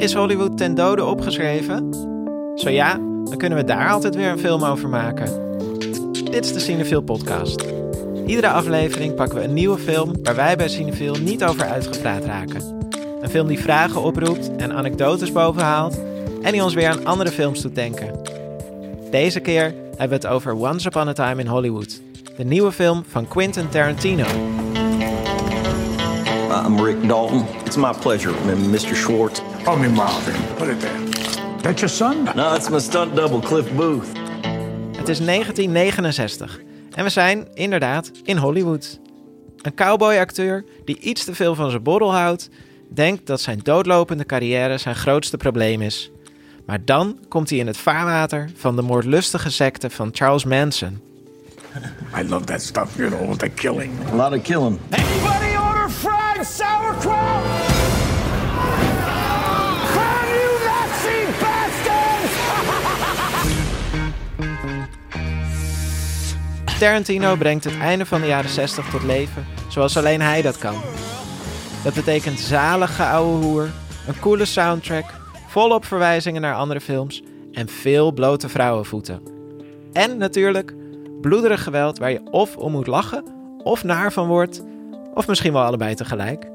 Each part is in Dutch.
Is Hollywood ten dode opgeschreven? Zo ja, dan kunnen we daar altijd weer een film over maken. Dit is de Cinefil podcast. Iedere aflevering pakken we een nieuwe film waar wij bij Cinefil niet over uitgepraat raken. Een film die vragen oproept en anekdotes bovenhaalt en die ons weer aan andere films doet denken. Deze keer hebben we het over Once Upon a Time in Hollywood, de nieuwe film van Quentin Tarantino. I'm Rick Dalton. It's my pleasure, Mr. Schwartz. Call me Marvin. Put it there. That your son? No, it's my stunt double, Cliff Booth. Het is 1969 en we zijn inderdaad in Hollywood. Een cowboyacteur die iets te veel van zijn borrel houdt, denkt dat zijn doodlopende carrière zijn grootste probleem is. Maar dan komt hij in het vaarwater van de moordlustige secte van Charles Manson. I love that stuff, you know, the killing. A lot of killing. Anybody fried sauerkraut? From you! Tarantino brengt het einde van de jaren 60 tot leven zoals alleen hij dat kan. Dat betekent zalige ouwe hoer, een coole soundtrack, volop verwijzingen naar andere films en veel blote vrouwenvoeten. En natuurlijk bloederig geweld waar je of om moet lachen, of naar van wordt, of misschien wel allebei tegelijk.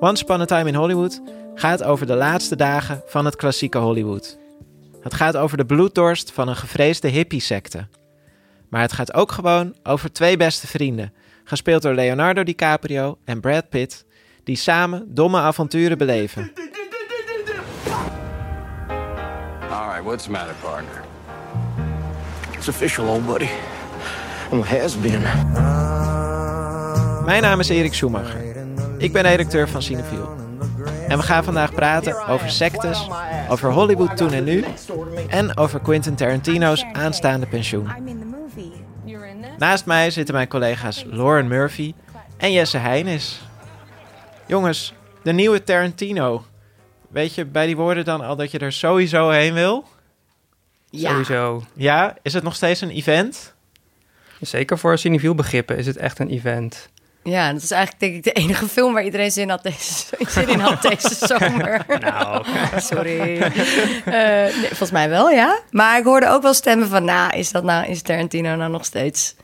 Once Upon a Time in Hollywood gaat over de laatste dagen van het klassieke Hollywood. Het gaat over de bloeddorst van een gevreesde hippie-secte. Maar het gaat ook gewoon over twee beste vrienden, gespeeld door Leonardo DiCaprio en Brad Pitt, die samen domme avonturen beleven. All right, what's the matter, partner? It's official, old buddy. I'm a has-been. Mijn naam is Erik Schumacher. Ik ben redacteur van Cinefiel. En we gaan vandaag praten over sectes, over Hollywood toen en nu en over Quentin Tarantino's aanstaande pensioen. Naast mij zitten mijn collega's Lauren Murphy en Jesse Heijnis. Jongens, de nieuwe Tarantino. Weet je bij die woorden dan al dat je er sowieso heen wil? Ja. Sowieso. Ja, is het nog steeds een event? Zeker voor cineviel begrippen is het echt een event. Ja, dat is eigenlijk denk ik de enige film waar iedereen zin, had deze, zin in had deze zomer. Nou, Sorry. Eh, nee, volgens mij wel, ja. Maar ik hoorde ook wel stemmen van, nou, is dat nou, is Tarantino nou nog steeds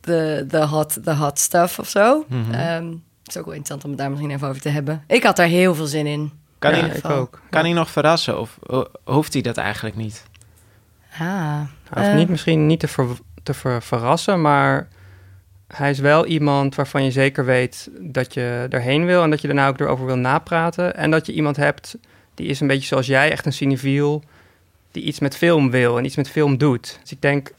de, de, hot, de hot stuff of zo? Ehm, het is ook wel interessant om het daar misschien even over te hebben. Ik had daar heel veel zin in. Kan, ja, hij, ik ook. kan hij nog verrassen of ho- hoeft hij dat eigenlijk niet? Ah, Hij hoeft eh, niet misschien niet te, ver- te ver- verrassen, maar hij is wel iemand waarvan je zeker weet dat je erheen wil en dat je daarna ook erover wil napraten. En dat je iemand hebt die is een beetje zoals jij, echt een cineviel, die iets met film wil en iets met film doet. Dus ik denk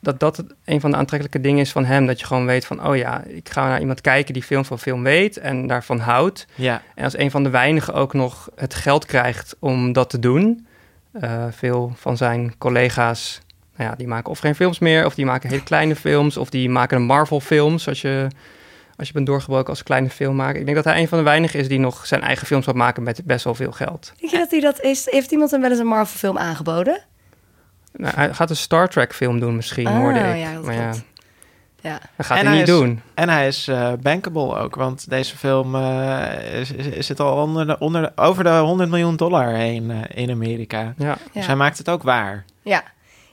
dat dat een van de aantrekkelijke dingen is van hem. Dat je gewoon weet van, oh ja, ik ga naar iemand kijken die film van film weet en daarvan houdt. Ja, En als een van de weinigen ook nog het geld krijgt om dat te doen. Eh, veel van zijn collega's, nou ja, die maken of geen films meer, of die maken hele kleine films, of die maken een Marvel-films als je, als je bent doorgebroken als kleine filmmaker. Ik denk dat hij een van de weinigen is die nog zijn eigen films wat maken met best wel veel geld. Denk je dat hij dat is? Heeft iemand hem wel eens een Marvel film aangeboden? Nou, hij gaat een Star Trek-film doen misschien, Ah, hoorde ik. ja, dat maar ja. Ja. dat gaat En hij hij niet is- doen. en hij is eh, bankable ook, want deze film eh, is, is, is zit al onder de, onder de- over de 100 miljoen dollar heen eh, in Amerika. Ja. Dus Ja. hij maakt het ook waar. Ja,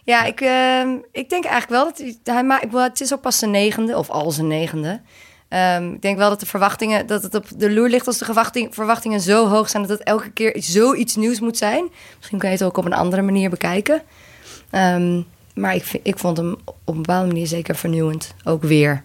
ja ik, ehm, ik denk eigenlijk wel dat hij, maakt. Het is ook pas zijn negende, of al zijn negende. Ehm, ik denk wel dat de verwachtingen, dat het op de loer ligt als de verwachting, verwachtingen zo hoog zijn dat het elke keer zoiets nieuws moet zijn. Misschien kan je het ook op een andere manier bekijken. Ehm, maar ik, vind, ik vond hem op een bepaalde manier zeker vernieuwend. Ook weer.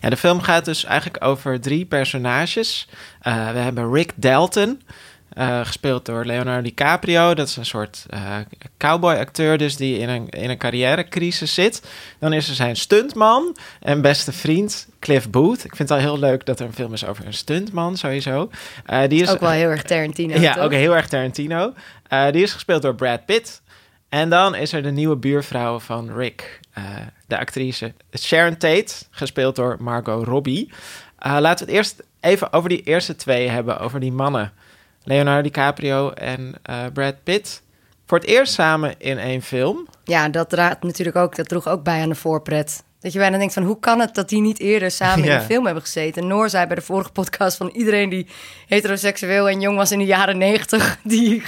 Ja, de film gaat dus eigenlijk over drie personages. Eh, we hebben Rick Dalton, eh, gespeeld door Leonardo DiCaprio. Dat is een soort eh cowboy-acteur dus die in een, in een carrièrecrisis zit. Dan is er zijn stuntman en beste vriend Cliff Booth. Ik vind het al heel leuk dat er een film is over een stuntman sowieso. Eh, die is ook wel heel erg Tarantino. ja, toch? ook heel erg Tarantino. Die is gespeeld door Brad Pitt. En dan is er de nieuwe buurvrouw van Rick, de actrice Sharon Tate, gespeeld door Margot Robbie. Laten we het eerst even over die eerste twee hebben, over die mannen. Leonardo DiCaprio en eh, Brad Pitt. Voor het eerst samen in één film. Ja, dat draagt natuurlijk ook, dat droeg ook bij aan de voorpret. Dat je bijna denkt van hoe kan het dat die niet eerder samen in een film hebben gezeten? Noor zei bij de vorige podcast van iedereen die heteroseksueel en jong was in de jaren negentig, die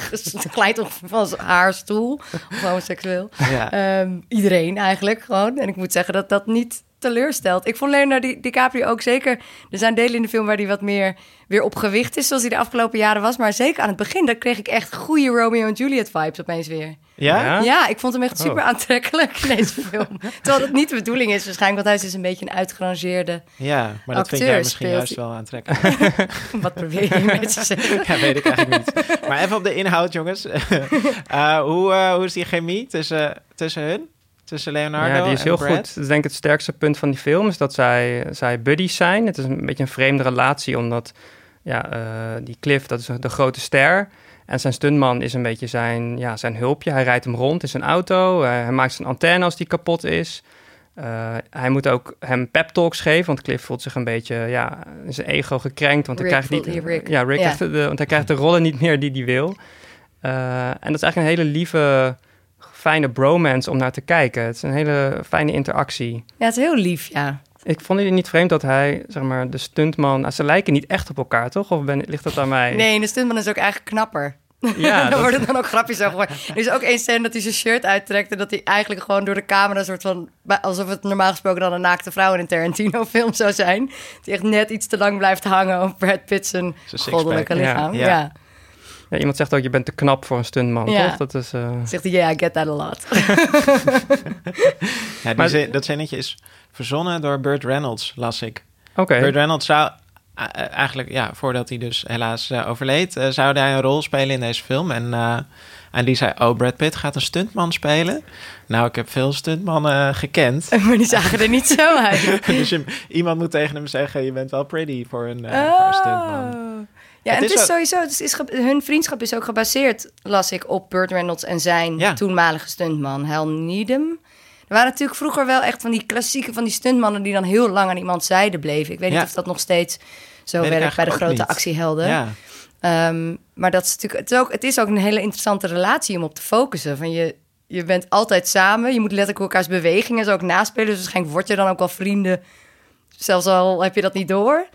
glijdt toch van haar stoel, of homoseksueel. Ja. Ehm, iedereen eigenlijk gewoon. En ik moet zeggen dat dat niet teleurstelt. Ik vond Leonardo Di- DiCaprio ook zeker... Er zijn delen in de film waar hij wat meer weer op gewicht is... zoals hij de afgelopen jaren was. Maar zeker aan het begin, daar kreeg ik echt goede Romeo en Juliet vibes opeens weer. Ja? Ja? Ik vond hem echt Oh. super aantrekkelijk in deze film. Terwijl dat niet de bedoeling is waarschijnlijk... want hij is dus een beetje een uitgerangeerde... Ja, maar dat vind Acteur jij misschien speelt juist wel aantrekkelijk. Wat probeer je hiermee te zeggen? ja, weet ik eigenlijk niet. Maar even op de inhoud, jongens. Eh, hoe, eh, hoe is die chemie tussen, tussen hun? Tussen Leonardo Ja, die is heel Brad? goed. Dat is denk ik het sterkste punt van die film, is dat zij, zij buddies zijn. Het is een beetje een vreemde relatie, omdat ja, eh, die Cliff, dat is de grote ster. En zijn stuntman is een beetje zijn, ja, zijn hulpje. Hij rijdt hem rond in zijn auto. eh, hij maakt zijn antenne als die kapot is. Eh, hij moet ook hem pep talks geven, want Cliff voelt zich een beetje ja, in zijn ego gekrenkt. Want hij krijgt niet, Rick. Ja, Rick de, want hij krijgt de rollen niet meer die hij wil. Eh, en dat is eigenlijk een hele lieve, fijne bromance om naar te kijken. Het is een hele fijne interactie. Ja, het is heel lief, ja. Ik vond het niet vreemd dat hij, zeg maar, de stuntman... Nou, ze lijken niet echt op elkaar, toch? Of ben, ligt dat aan mij? Nee, de stuntman is ook eigenlijk knapper. Ja, daar dat- worden dan ook grapjes over. Er is ook één scène dat hij zijn shirt uittrekt... en dat hij eigenlijk gewoon door de camera... een soort van, alsof het normaal gesproken dan een naakte vrouw in een Tarantino-film zou zijn. Die echt net iets te lang blijft hangen op Brad Pitt zijn sixpack. goddelijke lichaam. ja. Ja. Ja, iemand zegt ook, je bent te knap voor een stuntman, Ja. toch? Dat is... eh, Zegt hij, yeah, I get that a lot. Ja, Maar- zin- dat zinnetje is verzonnen door Burt Reynolds, las ik. Oké. Burt Reynolds zou eh, eigenlijk, ja, voordat hij dus helaas eh, overleed, zou hij een rol spelen in deze film. En, eh, en die zei, oh, Brad Pitt gaat een stuntman spelen. Nou, ik heb veel stuntmannen gekend. maar die zagen er niet zo uit. dus je- iemand moet tegen hem zeggen, je bent wel pretty voor een, eh, voor een stuntman. Ja, Het en is het is sowieso, het is, hun vriendschap is ook gebaseerd, las ik, op Burt Reynolds en zijn Ja. toenmalige stuntman, Hal Needham. Er waren natuurlijk vroeger wel echt van die klassieke, van die stuntmannen die dan heel lang aan iemand zijde bleven. Ik weet Ja. niet of dat nog steeds zo Weet werkt bij de grote niet. actiehelden. Ja, Ehm, maar dat is natuurlijk, het, is ook, het is ook een hele interessante relatie om op te focussen. Van je, je bent altijd samen, je moet letterlijk elkaars bewegingen zo ook naspelen. Dus waarschijnlijk word je dan ook wel vrienden, zelfs al heb je dat niet door.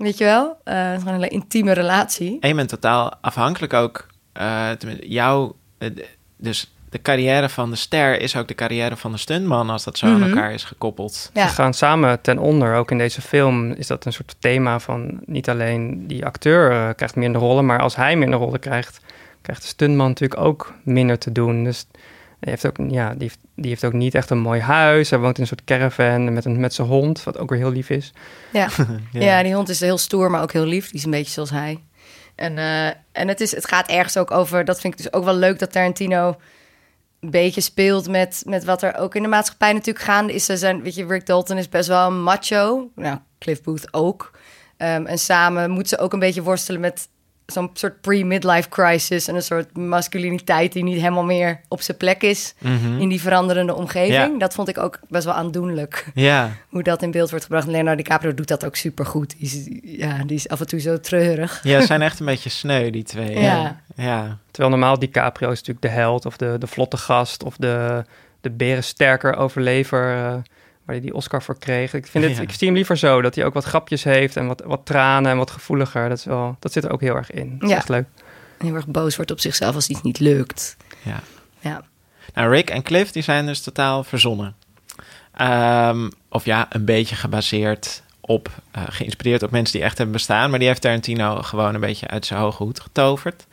Weet je wel? Eh, het is gewoon een hele intieme relatie. en je bent totaal afhankelijk ook. jouw, d- dus de carrière van de ster is ook de carrière van de stuntman als dat zo aan elkaar is gekoppeld. Ja. Ze gaan samen ten onder. Ook in deze film is dat een soort thema van niet alleen die acteur krijgt minder rollen, maar als hij minder rollen krijgt, krijgt de stuntman natuurlijk ook minder te doen. Dus hij heeft ook, ja, die, heeft, die heeft ook niet echt een mooi huis. Hij woont in een soort caravan met, een, met zijn hond, wat ook weer heel lief is. Ja. Ja. ja. die hond is heel stoer, maar ook heel lief. Die is een beetje zoals hij. En, eh, en het, is, het gaat ergens ook over... Dat vind ik dus ook wel leuk dat Tarantino een beetje speelt met, met wat er ook in de maatschappij natuurlijk gaande is. Ze zijn, weet je, Rick Dalton is best wel een macho. Nou, Cliff Booth ook. Ehm, en samen moeten ze ook een beetje worstelen met zo'n soort pre-midlife crisis... en een soort masculiniteit die niet helemaal meer op zijn plek is... in die veranderende omgeving. Ja. Dat vond ik ook best wel aandoenlijk Ja, hoe dat in beeld wordt gebracht. Leonardo DiCaprio doet dat ook supergoed. Die is, ja, die is af en toe zo treurig. ja, ze zijn echt een beetje sneu, die twee. Ja. ja. Terwijl normaal DiCaprio is natuurlijk de held of de, de vlotte gast of de, de berensterker overlever eh, waar hij die Oscar voor kreeg. Ik, vind het, Ja. ik zie hem liever zo, dat hij ook wat grapjes heeft en wat, wat tranen en wat gevoeliger. Dat, is wel, dat zit er ook heel erg in. Dat is Ja. echt leuk. Heel erg boos wordt op zichzelf als iets niet lukt. ja. Ja. Nou, Rick en Cliff die zijn dus totaal verzonnen. Ehm, of ja, een beetje gebaseerd op, eh, geïnspireerd op mensen die echt hebben bestaan. Maar die heeft Tarantino gewoon een beetje uit zijn hoge hoed getoverd.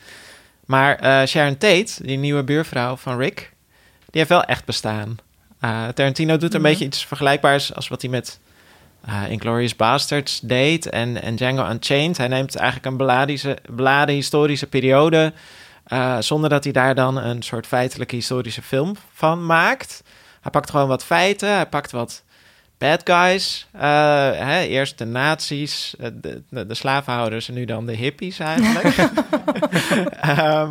Maar eh, Sharon Tate, die nieuwe buurvrouw van Rick, die heeft wel echt bestaan. Eh, Tarantino doet een beetje iets vergelijkbaars als wat hij met eh Inglourious Basterds deed en, en Django Unchained. Hij neemt eigenlijk een beladen historische periode... eh, zonder dat hij daar dan een soort feitelijke historische film van maakt. Hij pakt gewoon wat feiten, hij pakt wat bad guys. hè, eerst de nazi's, de, de, de slavenhouders en nu dan de hippies eigenlijk. Ehm,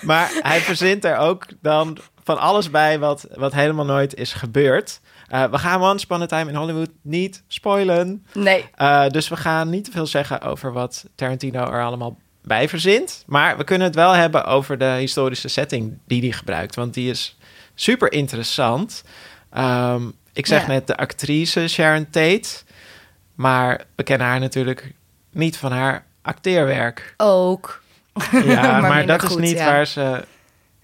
maar hij verzint er ook dan van alles bij wat, wat helemaal nooit is gebeurd. Eh, we gaan Once Upon a Time in Hollywood niet spoilen. Nee. Eh, dus we gaan niet te veel zeggen over wat Tarantino er allemaal bij verzint. Maar we kunnen het wel hebben over de historische setting die hij gebruikt. Want die is super interessant. Ehm, ik zeg Ja. net de actrice Sharon Tate. Maar we kennen haar natuurlijk niet van haar acteerwerk. Ook. Ja, maar, dat is niet ja. waar ze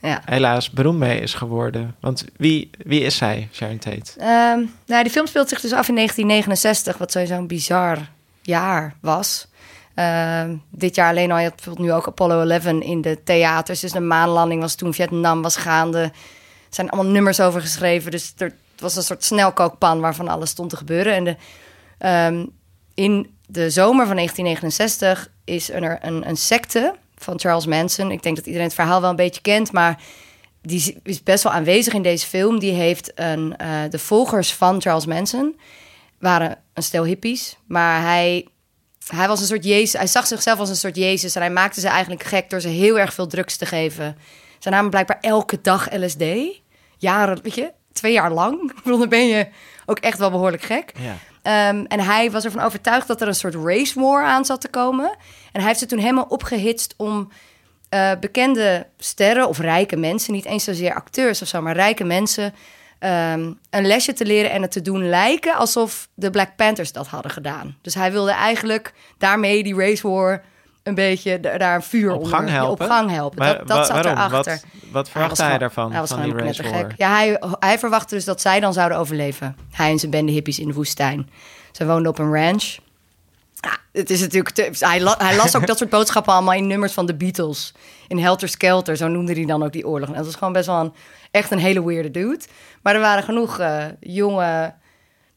Ja. helaas beroemd mee is geworden. Want wie, wie is zij, Sharon Tate? Ehm, nou, die film speelt zich dus af in 1969, wat sowieso een bizar jaar was. Ehm, dit jaar alleen al, je hebt bijvoorbeeld nu ook Apollo 11 in de theaters. Dus de maanlanding was toen, Vietnam was gaande. Er zijn allemaal nummers over geschreven. Dus er, het was een soort snelkookpan waarvan alles stond te gebeuren. En de, ehm, in de zomer van 1969 is er een, een secte van Charles Manson. Ik denk dat iedereen het verhaal wel een beetje kent, maar die is best wel aanwezig in deze film. Die heeft een, eh, de volgers van Charles Manson waren een stel hippies, maar hij, hij was een soort Jezus. Hij zag zichzelf als een soort Jezus en hij maakte ze eigenlijk gek door ze heel erg veel drugs te geven. Ze namen blijkbaar elke dag LSD, jaren, weet je, twee jaar lang. Dan ben je ook echt wel behoorlijk gek. Ja. Ehm, en hij was ervan overtuigd dat er een soort race war aan zat te komen. En hij heeft ze toen helemaal opgehitst om eh, bekende sterren of rijke mensen, niet eens zozeer acteurs of zo, maar rijke mensen, ehm, een lesje te leren en het te doen lijken alsof de Black Panthers dat hadden gedaan. Dus hij wilde eigenlijk daarmee die race war een beetje da- daar een vuur Op onder gang helpen? op gang helpen. Maar dat dat zat waarom? erachter. Wat, wat Hij verwacht was hij daarvan, Hij was van gewoon knettergek. Ja, hij, hij verwachtte dus dat zij dan zouden overleven. Hij en zijn bende hippies in de woestijn. Ze woonden op een ranch. Ja, het is natuurlijk te- hij, la- hij las ook dat soort boodschappen allemaal in nummers van de Beatles. In Helter Skelter, zo noemde hij dan ook die oorlog. En dat was gewoon best wel een, echt een hele weirde dude. Maar er waren genoeg eh, jonge,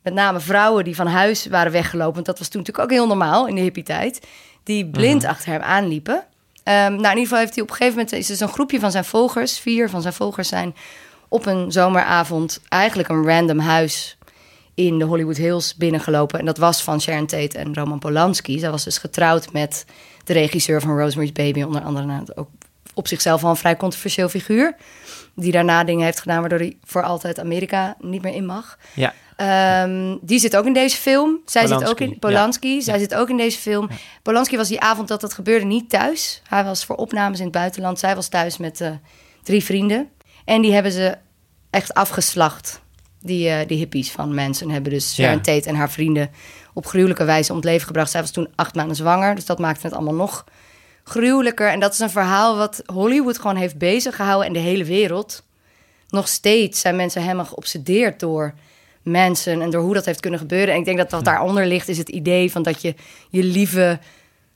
met name vrouwen die van huis waren weggelopen. Want dat was toen natuurlijk ook heel normaal in de hippie-tijd. Die blind achter hem aanliepen. Ehm, nou, in ieder geval heeft hij op een gegeven moment... is er zo'n groepje van zijn volgers, vier van zijn volgers zijn... op een zomeravond eigenlijk een random huis in de Hollywood Hills binnengelopen. En dat was van Sharon Tate en Roman Polanski. Zij was dus getrouwd met de regisseur van Rosemary's Baby. Onder andere nou, ook op zichzelf al een vrij controversieel figuur. Die daarna dingen heeft gedaan waardoor hij voor altijd Amerika niet meer in mag. Ja, Ehm, die zit ook in deze film. Zij zit ook Polanski, in Polanski. ja. Zij Ja. zit ook in deze film. Polanski was die avond dat dat gebeurde niet thuis. Hij was voor opnames in het buitenland. Zij was thuis met eh, drie vrienden. En die hebben ze echt afgeslacht. Die, eh, die hippies van mensen hebben dus Sharon. Tate en haar vrienden op gruwelijke wijze om het leven gebracht. Zij was toen acht maanden zwanger, dus dat maakte het allemaal nog gruwelijker. En dat is een verhaal wat Hollywood gewoon heeft bezig gehouden en de hele wereld. Nog steeds zijn mensen helemaal geobsedeerd door mensen en door hoe dat heeft kunnen gebeuren. En ik denk dat wat daaronder ligt is het idee van dat je je lieve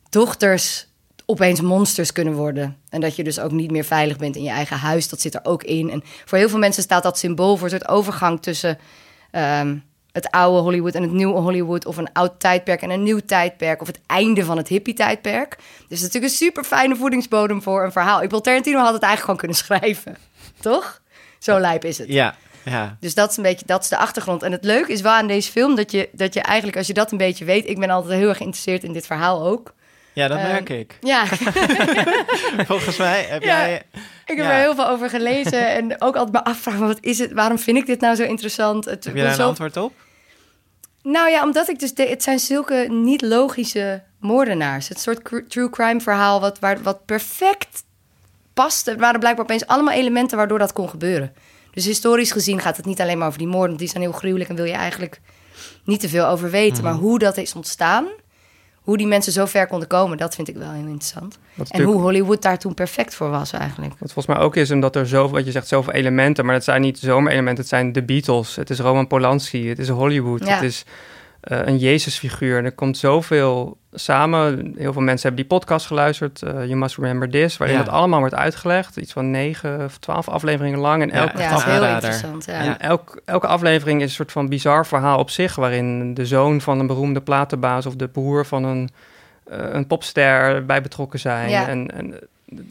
dochters opeens monsters kunnen worden. En dat je dus ook niet meer veilig bent in je eigen huis. Dat zit er ook in. En voor heel veel mensen staat dat symbool voor een soort overgang tussen ehm, het oude Hollywood en het nieuwe Hollywood. Of een oud tijdperk en een nieuw tijdperk. Of het einde van het hippie-tijdperk. Dus natuurlijk een super fijne voedingsbodem voor een verhaal. Ik wil Tarantino had het eigenlijk gewoon kunnen schrijven. Toch? Zo lijp is het. ja, ja. Dus dat is een beetje, dat is de achtergrond. En het leuke is wel aan deze film dat je, dat je eigenlijk, als je dat een beetje weet, ik ben altijd heel erg geïnteresseerd in dit verhaal ook. Ja dat Ehm, merk ik. Ja, Volgens mij heb Ja. jij... ik heb Ja. er heel veel over gelezen en ook altijd me afvragen, wat is het? Waarom vind ik dit nou zo interessant? Het, Heb je daar een zo- antwoord op? Nou ja, omdat ik dus, de, het zijn zulke niet logische moordenaars. Het soort cr- true crime verhaal wat, waar, wat perfect past. Er waren blijkbaar opeens allemaal elementen waardoor dat kon gebeuren. Dus historisch gezien gaat het niet alleen maar over die moorden, die zijn heel gruwelijk en wil je eigenlijk niet te veel over weten. Mhm. Maar hoe dat is ontstaan, hoe die mensen zo ver konden komen, dat vind ik wel heel interessant. En hoe Hollywood daar toen perfect voor was eigenlijk. Wat volgens mij ook is, omdat er zoveel, wat je zegt, zoveel elementen, maar het zijn niet zomaar elementen, het zijn de Beatles, het is Roman Polanski, het is Hollywood, Ja. het is een Jezusfiguur. Er komt zoveel samen. Heel veel mensen hebben die podcast geluisterd, eh, You Must Remember This, waarin Ja. dat allemaal wordt uitgelegd. Iets van negen of twaalf afleveringen lang. En Ja, elk, echt Ja, een dat is heel aanrader. interessant. Ja. en elk, elke aflevering is een soort van bizar verhaal op zich, waarin de zoon van een beroemde platenbaas of de broer van een, eh, een popster bij betrokken zijn. Ja. En, en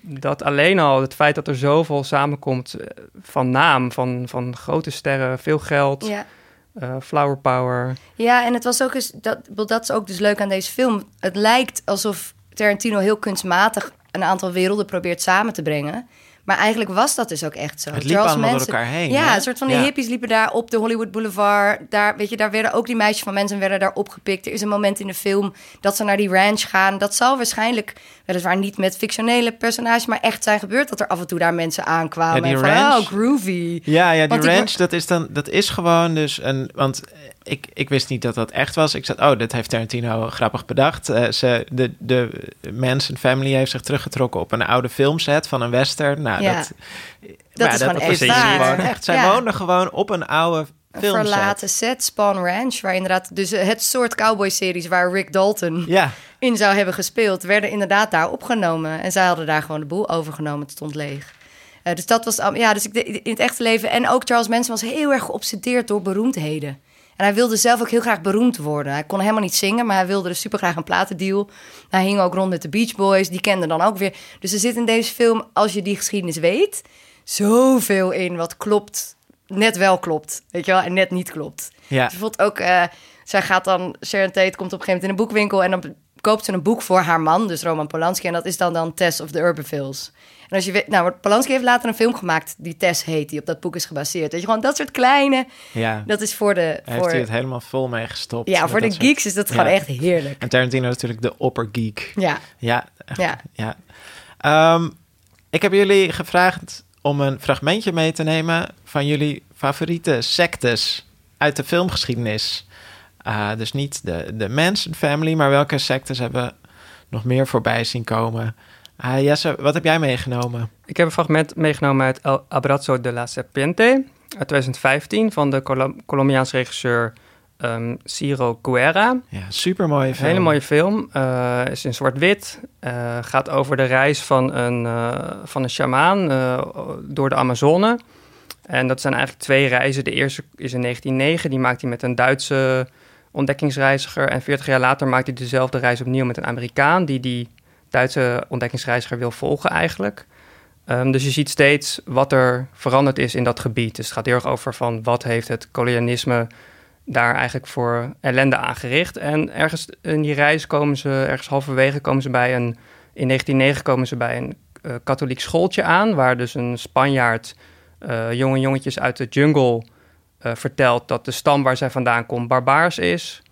dat alleen al, het feit dat er zoveel samenkomt eh, van naam, van, van grote sterren, veel geld, Ja. Eh, flower power. Ja, en het was ook eens, dat, dat is ook dus leuk aan deze film. Het lijkt alsof Tarantino heel kunstmatig een aantal werelden probeert samen te brengen. Maar eigenlijk was dat dus ook echt zo. Het liep allemaal door elkaar heen, Ja, hè? een soort van de Ja. hippies liepen daar op de Hollywood Boulevard. Daar, weet je, daar werden ook die meisjes van mensen werden daar opgepikt. Er is een moment in de film dat ze naar die ranch gaan. Dat zal waarschijnlijk, weliswaar niet met fictionele personages, maar echt zijn gebeurd dat er af en toe daar mensen aankwamen. Ja, die en van, ranch- oh, groovy. Ja, ja, die Want ranch, dat is dan, dat is gewoon dus een, want ik, ik wist niet dat dat echt was. Ik zat, oh, dat heeft Tarantino grappig bedacht. Eh, ze, de, de Manson family heeft zich teruggetrokken op een oude filmset van een western. Nou, Ja. dat, Dat maar is gewoon echt gewoon echt. Zij Ja. woonden gewoon op een oude Een filmset. verlaten set, Spawn Ranch, waar inderdaad dus het soort cowboy-series waar Rick Dalton Ja, in zou hebben gespeeld, werden inderdaad daar opgenomen. En zij hadden daar gewoon de boel overgenomen. Het stond leeg. Eh, dus dat was, ja, dus ik, in het echte leven. En ook Charles Manson was heel erg geobsedeerd door beroemdheden. En hij wilde zelf ook heel graag beroemd worden. Hij kon helemaal niet zingen, maar hij wilde dus super graag een platendeal. Hij hing ook rond met de Beach Boys, die kenden dan ook weer. Dus er zit in deze film, als je die geschiedenis weet, zoveel in wat klopt, net wel klopt, weet je wel, en net niet klopt. ja. Dus bijvoorbeeld ook, eh, zij gaat dan, Sharon Tate komt op een gegeven moment in een boekwinkel en dan koopt ze een boek voor haar man, dus Roman Polanski, en dat is dan dan Tess of the Urbanvilles. En als je weet, nou, Polanski heeft later een film gemaakt die Tess heet, die op dat boek is gebaseerd. Weet je, gewoon dat soort kleine, ja. dat is voor de, Daar heeft voor, hij het helemaal vol mee gestopt. ja, voor de dat soort- geeks is dat Ja. gewoon echt heerlijk. En Tarantino is natuurlijk de oppergeek. Ja, Ja, echt, Ja. ja. Ehm, ik heb jullie gevraagd om een fragmentje mee te nemen van jullie favoriete sectes uit de filmgeschiedenis. Ah, dus niet de, de Manson Family, maar welke sectes hebben we nog meer voorbij zien komen? Ah, Jesse, wat heb jij meegenomen? Ik heb een fragment meegenomen uit El Abrazo de la Serpiente uit 2015 van de Colo- Colombiaanse regisseur ehm, Ciro Guerra. Ja, super mooie film. hele mooie film. eh, is in zwart-wit. eh, gaat over de reis van een, eh van een sjamaan door de Amazone. En dat zijn eigenlijk twee reizen. De eerste is in 1909. Die maakt hij met een Duitse ontdekkingsreiziger. En 40 jaar later maakt hij dezelfde reis opnieuw met een Amerikaan... die die Duitse ontdekkingsreiziger wil volgen eigenlijk. Ehm, dus je ziet steeds wat er veranderd is in dat gebied. Dus het gaat heel erg over van wat heeft het kolonialisme daar eigenlijk voor ellende aangericht. En ergens in die reis komen ze, ergens halverwege komen ze bij een... In 1909 komen ze bij een eh, katholiek schooltje aan... waar dus een Spanjaard eh, jonge jongetjes uit de jungle eh, vertelt... dat de stam waar zij vandaan komt barbaars is...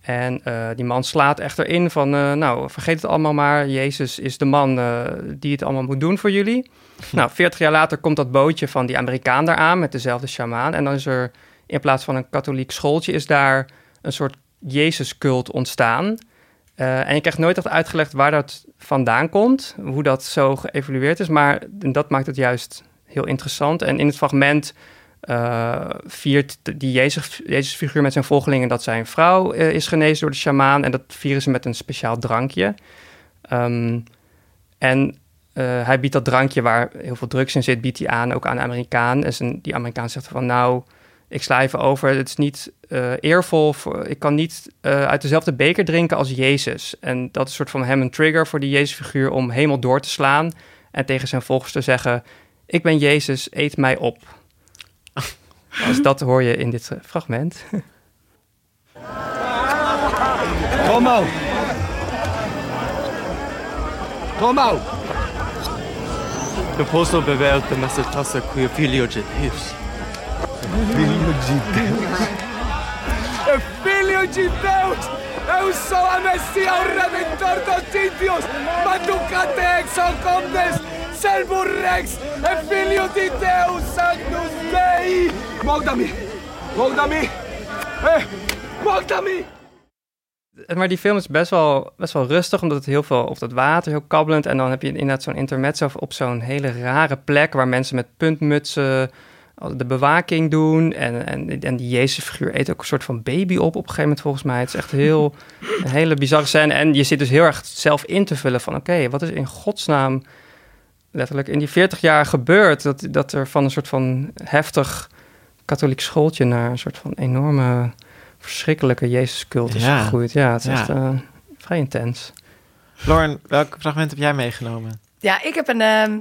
En eh, die man slaat echter in van, eh, nou, vergeet het allemaal maar. Jezus is de man eh, die het allemaal moet doen voor jullie. nou, 40 jaar later komt dat bootje van die Amerikaan daar aan met dezelfde sjamaan. En dan is er in plaats van een katholiek schooltje, is daar een soort Jezuscult ontstaan. En je krijgt nooit echt uitgelegd waar dat vandaan komt, hoe dat zo geëvolueerd is. Maar dat maakt het juist heel interessant. En in het fragment eh, viert die Jezus, Jezusfiguur met zijn volgelingen dat zijn vrouw eh, is genezen door de sjamaan. En dat vieren ze met een speciaal drankje. Ehm, en eh, hij biedt dat drankje waar heel veel drugs in zit, biedt hij aan, ook aan de Amerikaan. En zijn, die Amerikaan zegt van nou, ik sla even over, het is niet eervol, voor, ik kan niet uit dezelfde beker drinken als Jezus. En dat is een soort van hem een trigger voor die Jezusfiguur om helemaal door te slaan en tegen zijn volgers te zeggen, ik ben Jezus, eet mij op. Dus dat hoor je in dit eh, fragment. Como? Como? Eu posso beber nessa taça com o filho de Deus. De Deus! Eu sou a Messia, o Redentor dos Índios! Matucate exocomnes! Servo Rex! É filho de Deus! Agnus Dei! Molda-me! Molda-me! Eh, Molda-me! Maar die film is best wel, best wel rustig, omdat het heel veel op dat water, heel kabbelend. En dan heb je inderdaad zo'n intermezzo op zo'n hele rare plek waar mensen met puntmutsen de bewaking doen. En, en, en die Jezus-figuur eet ook een soort van baby op op een gegeven moment volgens mij. Het is echt heel, een hele bizarre scène. En je zit dus heel erg zelf in te vullen van oké, wat is in godsnaam letterlijk in die 40 jaar gebeurd? Dat, dat er van een soort van heftig katholiek schooltje naar een soort van enorme verschrikkelijke Jezus-cult is Ja. gegroeid. Ja, het is Ja. echt eh, vrij intens. Lauren, welk fragment heb jij meegenomen? Ja, ik heb een. ehm,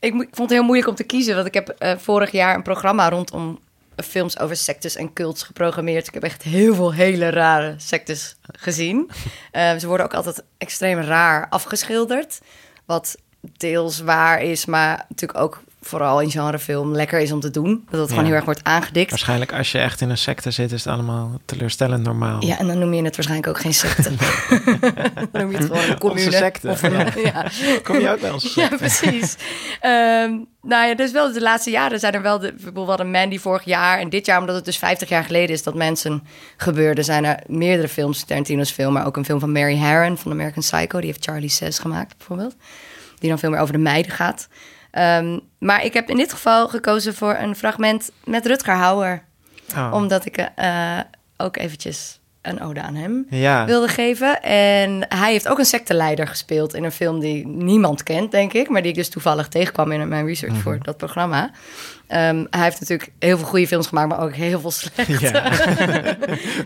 ik vond het heel moeilijk om te kiezen, want ik heb eh, vorig jaar een programma rondom films over sectes en cults geprogrammeerd. Ik heb echt heel veel hele rare sectes gezien. Eh, ze worden ook altijd extreem raar afgeschilderd. Wat deels waar is, maar natuurlijk ook vooral in genrefilm lekker is om te doen. Dat het gewoon heel erg wordt aangedikt. Waarschijnlijk als je echt in een secte zit, is het allemaal teleurstellend normaal. Ja, en dan noem je het waarschijnlijk ook geen secte. dan noem je het gewoon een commune. secte, Of een, ja. ja. Kom je ook bij ons Ja, precies. Ehm, nou ja, dus wel de laatste jaren zijn er wel... De, bijvoorbeeld we hadden Mandy vorig jaar en dit jaar... omdat het dus 50 jaar geleden is dat mensen gebeurde... zijn er meerdere films, Tarantino's film... maar ook een film van Mary Harron van American Psycho. Die heeft Charlie Says gemaakt, bijvoorbeeld. Die dan veel meer over de meiden gaat. Ehm, maar ik heb in dit geval gekozen voor een fragment met Rutger Hauer. Oh. Omdat ik eh, ook eventjes een ode aan hem Ja. wilde geven. En hij heeft ook een secteleider gespeeld in een film die niemand kent, denk ik. Maar die ik dus toevallig tegenkwam in mijn research voor dat programma. Ehm, hij heeft natuurlijk heel veel goede films gemaakt, maar ook heel veel slechte. Ja.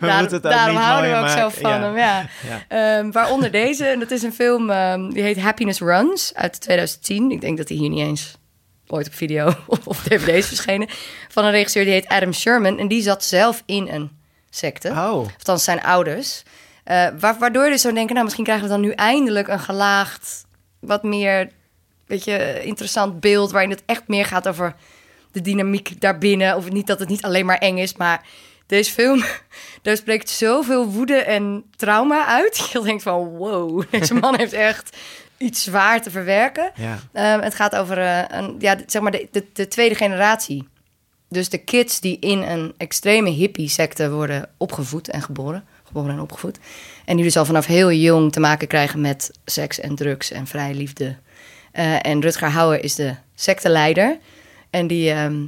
Daar- het daarom houden we ook zo van Ja. hem, ja. Ehm, waaronder deze, en dat is een film ehm, die heet Happiness Runs uit 2010. Ik denk dat hij hier niet eens ooit op video of op dvd is verschenen. Van een regisseur die heet Adam Sherman. En die zat zelf in een secte. Oh. Of dan zijn ouders. Wa- waardoor je dus zou denken, nou misschien krijgen we dan nu eindelijk een gelaagd, wat meer, weet je, interessant beeld. Waarin het echt meer gaat over de dynamiek daarbinnen. Of niet dat het niet alleen maar eng is, maar deze film, daar spreekt zoveel woede en trauma uit. Je denkt van, wow, deze man heeft echt iets zwaar te verwerken. Ja. Ehm, het gaat over eh, een, ja, zeg maar de, de, de tweede generatie. Dus de kids die in een extreme hippie-secte worden opgevoed en geboren. Geboren en opgevoed. En die dus al vanaf heel jong te maken krijgen met seks en drugs en vrije liefde. Eh, en Rutger Hauer is de secteleider. En die ehm,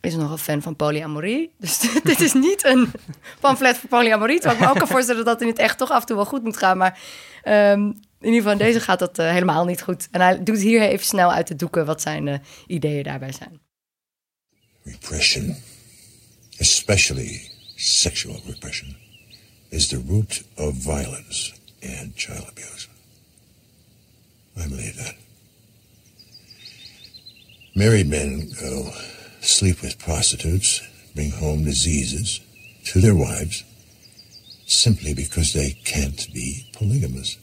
is nogal fan van polyamorie. Dus dit is niet een pamflet voor polyamorie. Terwijl ik me ook kan voorstellen dat het in het echt toch af en toe wel goed moet gaan. Maar ehm, in ieder geval deze gaat dat eh, helemaal niet goed. En hij doet hier even snel uit de doeken wat zijn eh, ideeën daarbij zijn. Repression, especially sexual repression, is the root of violence and child abuse. I believe that. Married men go sleep with prostitutes, bring home diseases to their wives, simply because they can't be polygamous.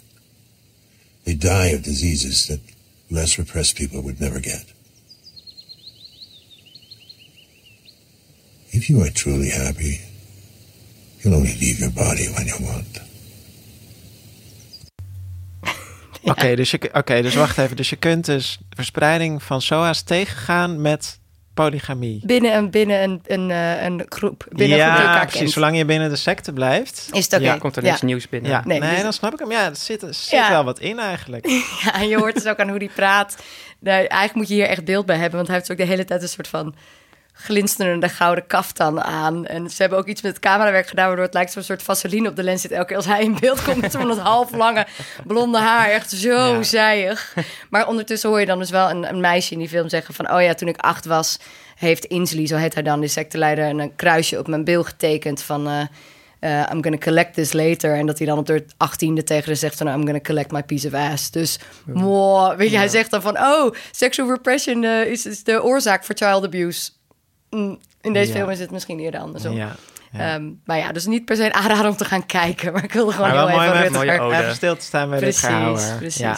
They die of diseases that less repressed people would never get. If you are truly happy, you'll only leave your body when you want. Oké, dus, je, oké, dus wacht even. Dus je kunt dus verspreiding van SOA's tegengaan met polygamie. Binnen een, binnen een, een, eh, een groep. Binnen een groep die ja, elkaar precies. kent. Zolang je binnen de secte blijft. Is het oké. Ja, Komt er Ja. niks nieuws binnen. ja. Nee, nee, dus- dan snap ik hem. Ja, er zit, er zit Ja. wel wat in eigenlijk. Ja, en je hoort dus ook aan hoe die praat. Nou, eigenlijk moet je hier echt beeld bij hebben. Want hij heeft ook de hele tijd een soort van glinsterende gouden kaftan aan. En ze hebben ook iets met het camerawerk gedaan... waardoor het lijkt zo'n soort vaseline op de lens zit... elke keer als hij in beeld komt met zo'n dat half lange blonde haar. Echt zo Ja. zijig. Maar ondertussen hoor je dan dus wel een, een meisje in die film zeggen van... oh ja, toen ik acht was, heeft Inslee, zo heet hij dan, die secteleider... een kruisje op mijn bil getekend van... eh, eh, I'm gonna collect this later. En dat hij dan op de achttiende tegen haar zegt van... I'm gonna collect my piece of ass. Dus, wow, weet je, hij zegt dan van... Oh, sexual repression eh, is, is de oorzaak voor child abuse. Mm, in deze Ja. film is het misschien eerder andersom. Ja. ja. Ehm, maar ja, dus niet per se een aanrader om te gaan kijken. Maar ik wilde gewoon heel mooi even mooie ode. even stil te staan bij Precies, Rutger Hauer. precies. Ja.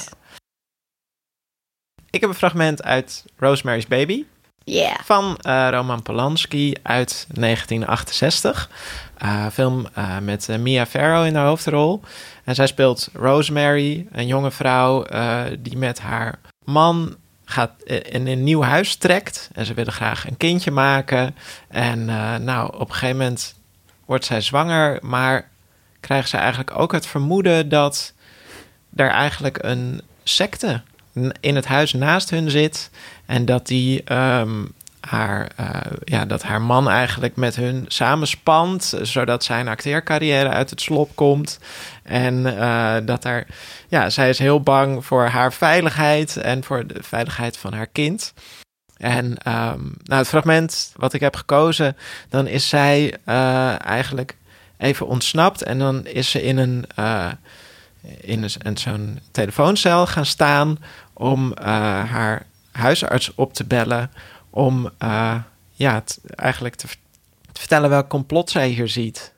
Ik heb een fragment uit Rosemary's Baby. Yeah. van eh, Roman Polanski uit 1968. Eh, film eh, met Mia Farrow in de hoofdrol. En zij speelt Rosemary, een jonge vrouw eh, die met haar man gaat eh, in een nieuw huis trekt. En ze willen graag een kindje maken. En eh, nou, op een gegeven moment wordt zij zwanger, maar krijgt ze eigenlijk ook het vermoeden dat er eigenlijk een secte in het huis naast hun zit. En dat die ehm, haar, eh, ja, dat haar man eigenlijk met hun samenspant, zodat zijn acteercarrière uit het slop komt. En eh, dat er, ja, zij is heel bang voor haar veiligheid en voor de veiligheid van haar kind. En ehm, nou, het fragment wat ik heb gekozen, dan is zij eh, eigenlijk even ontsnapt en dan is ze in een, eh, in een, zo'n telefooncel gaan staan om eh, haar huisarts op te bellen om eh, ja, het, eigenlijk te, te vertellen welk complot zij hier ziet.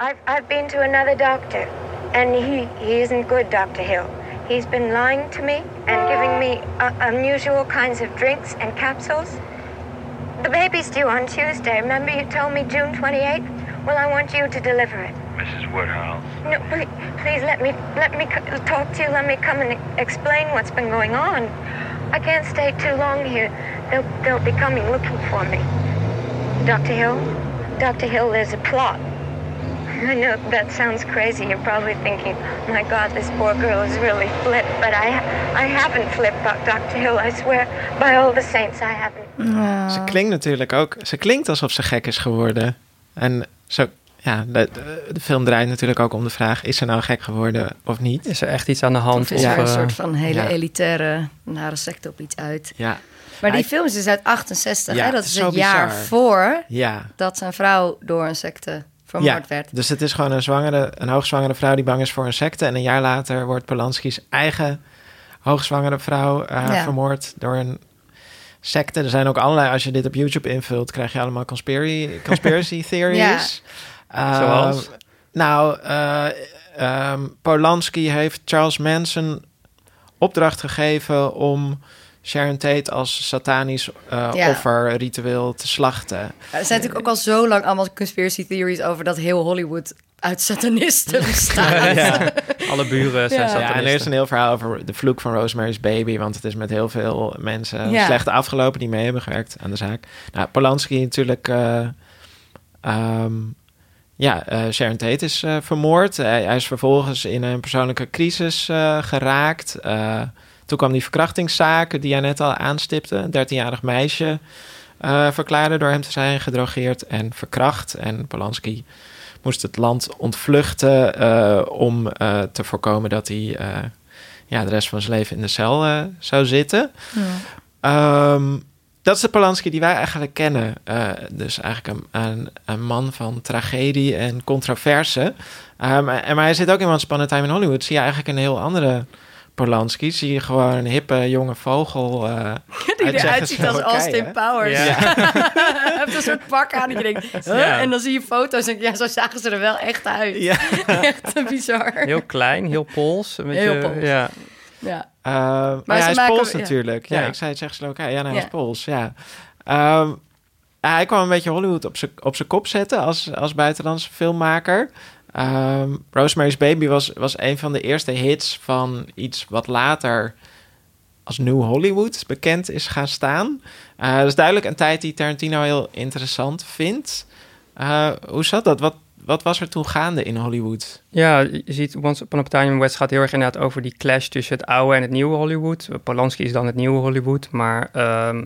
I've, I've been to another doctor, and he, he isn't good, Dr. Hill. He's been lying to me and giving me uh, unusual kinds of drinks and capsules. The baby's due on Tuesday. Remember you told me June 28th? Well, I want you to deliver it. Mrs. Woodhouse. No, please, please let me let me c- talk to you. Let me come and explain what's been going on. I can't stay too long here. They'll they'll be coming looking for me. Dr. Hill, Dr. Hill, there's a plot. I know that sounds crazy. You're probably thinking, "My God, this poor girl is really flipped." But I I haven't flipped, Dr. Hill. I swear, by all the saints, I haven't. Ze klinkt natuurlijk ook... Ze klinkt alsof ze gek is geworden. En zo... Ja, de, de, de film draait natuurlijk ook om de vraag... is ze nou gek geworden of niet? Is er echt iets aan de hand? Of is er een eh, soort van hele ja. elitaire, nare secte op iets uit. Ja. Maar die Hij- film is dus uit 68, Ja, hè? Dat is het jaar bizar. voor Ja. dat zijn vrouw door een secte vermoord werd. Dus het is gewoon een, zwangere, een hoogzwangere vrouw die bang is voor een secte. En een jaar later wordt Polanski's eigen hoogzwangere vrouw eh, Ja. vermoord door een secte. Er zijn ook allerlei, als je dit op YouTube invult, krijg je allemaal conspiracy, conspiracy theories. Eh, Zoals? Nou, eh, ehm, Polanski heeft Charles Manson opdracht gegeven om Sharon Tate als satanisch eh, Ja. offer ritueel te slachten. Ja, Er zijn natuurlijk ook al zo lang allemaal conspiracy theories over dat heel Hollywood uit satanisten bestaat. Ja. Alle buren zijn Ja. satanisten. Ja, en er is een heel verhaal over de vloek van Rosemary's Baby. Want het is met heel veel mensen Ja. slecht afgelopen die mee hebben gewerkt aan de zaak. Nou, Polanski natuurlijk... eh, ehm, ja, eh, Sharon Tate is eh, vermoord. Hij, hij is vervolgens in een persoonlijke crisis eh, geraakt. Eh, toen kwam die verkrachtingszaak die jij net al aanstipte. Een 13-jarig meisje eh, verklaarde door hem te zijn gedrogeerd en verkracht. En Polanski moest het land ontvluchten eh, om eh, te voorkomen dat hij eh, ja, de rest van zijn leven in de cel eh, zou zitten. Ehm, dat is de Polanski die wij eigenlijk kennen. Eh, dus eigenlijk een, een, een man van tragedie en controverse. Ehm, en, maar hij zit ook in Once Upon a Time in Hollywood. Zie je eigenlijk een heel andere Polanski. Zie je gewoon een hippe jonge vogel. eh Die uit eruit ziet als. Austin Powers. Ja. Hij heeft een soort pak aan. En je denkt, huh? Ja. En dan zie je foto's en ja, zo zagen ze er wel echt uit. Ja. echt bizar. Heel klein, heel pols. Een Heel beetje- pols. Ja. Ja. Uh, maar ja, hij is Pools ja. natuurlijk. Ja, Ja. ik zei het Tsjechoslowakije. Ja, nou, hij Ja. is Pools, ja. Ehm, hij kwam een beetje Hollywood op zijn op zijn kop zetten als, als buitenlandse filmmaker. Ehm, Rosemary's Baby was, was een van de eerste hits van iets wat later als New Hollywood bekend is gaan staan. Eh, dat is duidelijk een tijd die Tarantino heel interessant vindt. Eh, hoe zat dat? Wat, wat was er toen gaande in Hollywood? Ja, je ziet Once Upon a Time West gaat heel erg inderdaad over die clash tussen het oude en het nieuwe Hollywood. Polanski is dan het nieuwe Hollywood, maar ehm,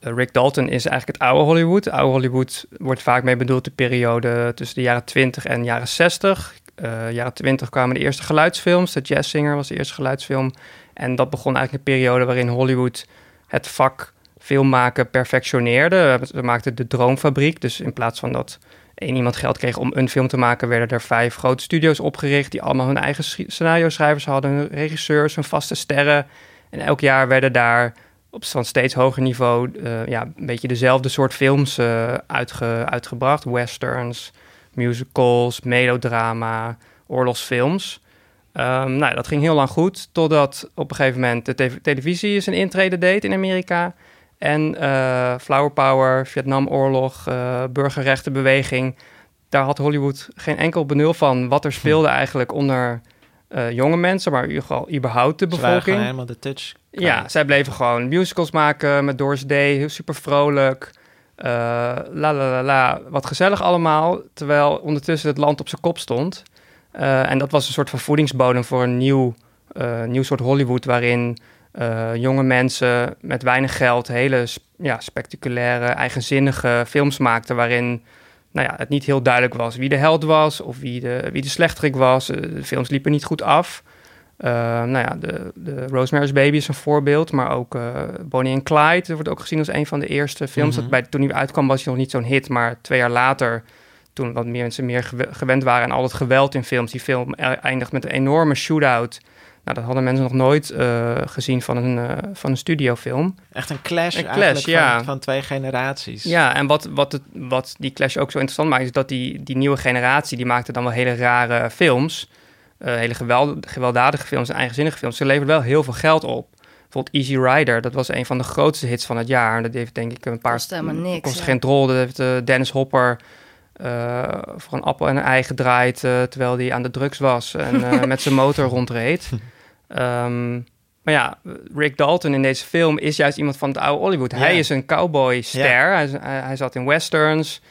Rick Dalton is eigenlijk het oude Hollywood. Oude Hollywood wordt vaak mee bedoeld de periode tussen de jaren 20 en jaren 60. Eh jaren 20 kwamen de eerste geluidsfilms. The Jazz Singer was de eerste geluidsfilm. En dat begon eigenlijk een periode waarin Hollywood het vak filmmaken perfectioneerde. Ze maakten de Droomfabriek, dus in plaats van dat één iemand geld kreeg om een film te maken, werden er vijf grote studio's opgericht die allemaal hun eigen scenario-schrijvers hadden, hun regisseurs, hun vaste sterren. En elk jaar werden daar op steeds hoger niveau uh, ja, een beetje dezelfde soort films uitge, uitgebracht. Westerns, musicals, melodrama, oorlogsfilms. Um, nou, dat ging heel lang goed, totdat op een gegeven moment de te televisie zijn intrede deed in Amerika. En uh, Flower Power, Vietnamoorlog, uh, burgerrechtenbeweging. Daar had Hollywood geen enkel benul van wat er speelde eigenlijk onder uh, jonge mensen, maar überhaupt de bevolking. Ze helemaal de touch. Ja, zij bleven gewoon musicals maken met Doris Day, heel super vrolijk. Uh, la la la la, wat gezellig allemaal, terwijl ondertussen het land op zijn kop stond. Uh, en dat was een soort van voedingsbodem voor een nieuw, uh, nieuw soort Hollywood, waarin uh, jonge mensen met weinig geld hele ja, spectaculaire, eigenzinnige films maakten, waarin nou ja, het niet heel duidelijk was wie de held was of wie de, wie de slechterik was. de films liepen niet goed af. Uh, nou ja, de, de Rosemary's Baby is een voorbeeld, maar ook uh, Bonnie and Clyde. Dat wordt ook gezien als een van de eerste films. Mhm. dat bij, toen hij uitkwam was hij nog niet zo'n hit, maar twee jaar later, toen wat meer mensen meer gew- gewend waren aan al het geweld in films. Die film e- eindigt met een enorme shootout. Nou, dat hadden mensen nog nooit uh, gezien van een, uh, van een studiofilm. Echt een clash, Een eigenlijk clash, ja. van, van twee generaties. Ja, en wat, wat, het, wat die clash ook zo interessant maakt, is dat die, die nieuwe generatie, die maakte dan wel hele rare films. eh, hele geweld, gewelddadige films en eigenzinnige films. Ze levert wel heel veel geld op. Bijvoorbeeld Easy Rider, dat was een van de grootste hits van het jaar. En dat heeft denk ik een paar... Kost helemaal niks, Kost ja. geen drol. Dat heeft eh, Dennis Hopper eh, voor een appel en een ei gedraaid... eh, terwijl hij aan de drugs was en eh, met zijn motor rondreed. Ehm, maar ja, Rick Dalton in deze film is juist iemand van het oude Hollywood. Hij is een cowboyster. Hij, hij, hij zat in westerns.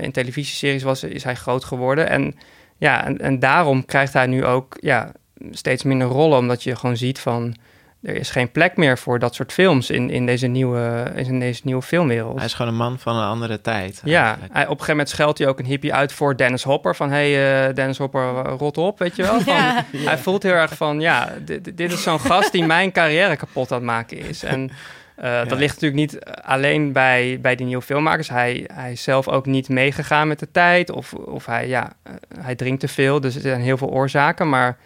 in televisieseries was, is hij groot geworden. En, ja, en, en daarom krijgt hij nu ook ja, steeds minder rollen. Omdat je gewoon ziet van... Er is geen plek meer voor dat soort films in, in, deze, nieuwe, in deze nieuwe filmwereld. Hij is gewoon een man van een andere tijd. Ja, hij, op een gegeven moment scheldt hij ook een hippie uit voor Dennis Hopper. Van, hey, eh, Dennis Hopper, eh, rot op, weet je wel. Van, Ja. Hij voelt heel erg van, ja, dit, dit is zo'n gast die mijn carrière kapot aan het maken is. En eh, dat ligt natuurlijk niet alleen bij, bij die nieuwe filmmakers. Hij, hij is zelf ook niet meegegaan met de tijd. Of, of hij, ja, hij drinkt te veel. Dus er zijn heel veel oorzaken. Maar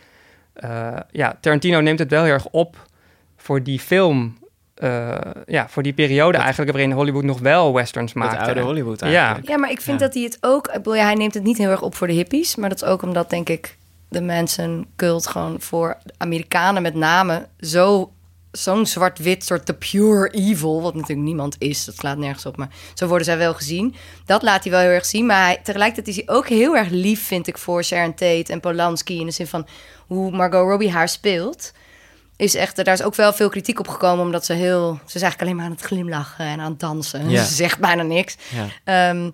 eh, ja, Tarantino neemt het wel heel erg op voor die film... eh, ja, voor die periode eigenlijk waarin Hollywood nog wel westerns Het maakte. oude Hollywood Ja, eigenlijk. Ja, maar ik vind Ja. dat hij het ook... Ik bedoel, ja, hij neemt het niet heel erg op voor de hippies. Maar dat is ook omdat, denk ik, de mensen cult gewoon voor Amerikanen met name zo... Zo'n zwart-wit soort de pure evil, wat natuurlijk niemand is. Dat slaat nergens op, maar zo worden zij wel gezien. Dat laat hij wel heel erg zien. Maar hij, tegelijkertijd is hij ook heel erg lief, vind ik, voor Sharon Tate en Polanski. In de zin van hoe Margot Robbie haar speelt is echt, daar is ook wel veel kritiek op gekomen, omdat ze heel, ze is eigenlijk alleen maar aan het glimlachen en aan het dansen. Ja. Ze zegt bijna niks. Ja. Ehm,